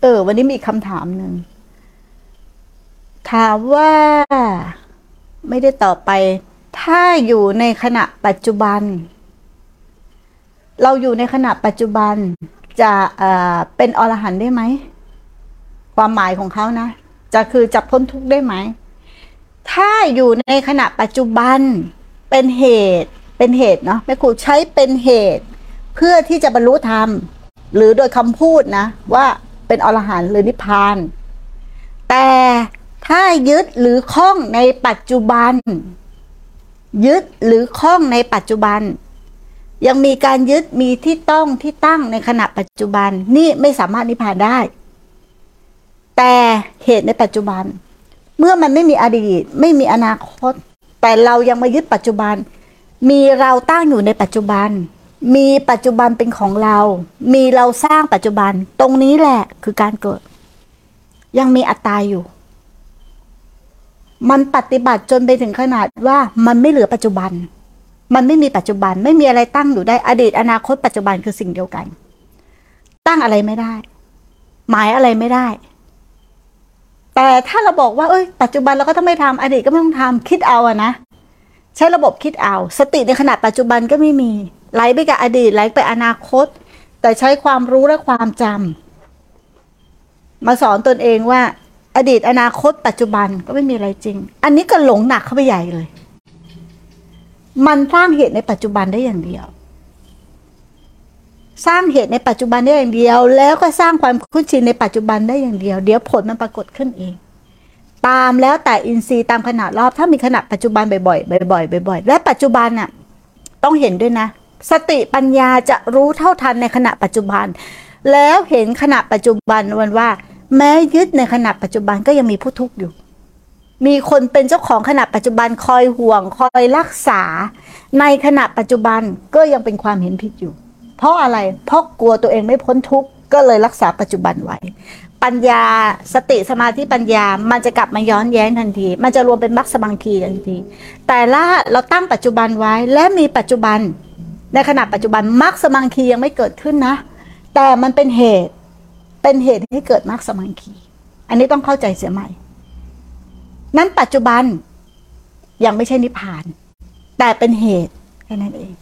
เออ วันนี้มีคำถามหนึ่ง ถามว่าไม่ได้ตอบไป ถ้าอยู่ในขณะปัจจุบัน เราอยู่ในขณะปัจจุบันจะเอ่อเป็นอรหันต์ได้ไหม ความหมายของเขานะ จะคือจับพ้นทุกข์ได้ไหม ถ้าอยู่ในขณะปัจจุบันเป็นเหตุ เป็นเหตุเนาะแม่ครูใช้เป็นเหตุ เพื่อที่จะบรรลุธรรม หรือโดยคำพูดนะ ว่า เป็นอรหันต์หรือนิพพาน แต่ถ้ายึดหรือคล้องในปัจจุบัน ยึดหรือคล้องในปัจจุบัน ยังมีการยึดมีที่ต้องที่ตั้งในขณะปัจจุบันนี่ไม่สามารถนิพพานได้ แต่เหตุในปัจจุบัน เมื่อมันไม่มีอดีต ไม่มีอนาคต แต่เรายังมายึดปัจจุบัน มีเราตั้งอยู่ในปัจจุบัน มีปัจจุบันเป็นของเรา มีเราสร้างปัจจุบัน ตรงนี้แหละคือการเกิด ยังมีอัตตาอยู่ มันปฏิบัติจนไปถึงขนาดว่ามันไม่เหลือปัจจุบัน มันไม่มีปัจจุบัน ไม่มีอะไรตั้งอยู่ได้ อดีต อนาคต ปัจจุบันคือสิ่งเดียวกัน ตั้งอะไรไม่ได้ หมายอะไรไม่ได้ แต่ถ้าเราบอกว่า เอ้ย ปัจจุบันเราก็ต้องไม่ทำอดีตก็ไม่ต้องทำคิดเอาอะนะ ใช้ระบบคิดเอา สติในขณะปัจจุบันก็ไม่มี ไหลไปกับอดีตไหลไปอนาคต แต่ใช้ความรู้และความจำมาสอนตนเองว่า อดีตอนาคต ปัจจุบันก็ไม่มีอะไรจริง อันนี้ก็หลงหนักเข้าไปใหญ่เลย มันสร้างเหตุในปัจจุบันได้อย่างเดียว สร้างเหตุในปัจจุบันได้อย่างเดียว แล้วก็สร้างความคุ้นชินในปัจจุบันได้อย่างเดียว เดี๋ยวผลมันปรากฏขึ้นเองตามแล้วแต่อินทรีย์ตามขนาดรอบถ้ามีขนาดปัจจุบันบ่อยๆบ่อยๆบ่อยๆและปัจจุบันน่ะ ต้องเห็นด้วยนะ สติปัญญาจะรู้เท่าทันในขณะปัจจุบัน แล้วเห็นขณะปัจจุบันวันว่า แม้ยึดในขณะปัจจุบันก็ยังมีผู้ทุกข์อยู่ มีคนเป็นเจ้าของขณะปัจจุบันคอยห่วงคอยรักษา ในขณะปัจจุบันก็ยังเป็นความเห็นผิดอยู่ เพราะอะไรเพราะกลัวตัวเองไม่พ้นทุกข์ก็เลยรักษาปัจจุบันไว้ปัญญาสติสมาธิปัญญา มันจะกลับมาย้อนแย้งทันที มันจะรวมเป็นมรรคสมังคีทันที แต่ละเราตั้งปัจจุบันไว้และมีปัจจุบัน ในขณะปัจจุบันมรรคสมังคียังไม่เกิดขึ้นนะ แต่มันเป็นเหตุเป็นเหตุให้เกิดมรรคสมังคี อันนี้ต้องเข้าใจเสียใหม่ นั้นปัจจุบันยังไม่ใช่นิพพาน แต่เป็นเหตุแค่นั้นเอง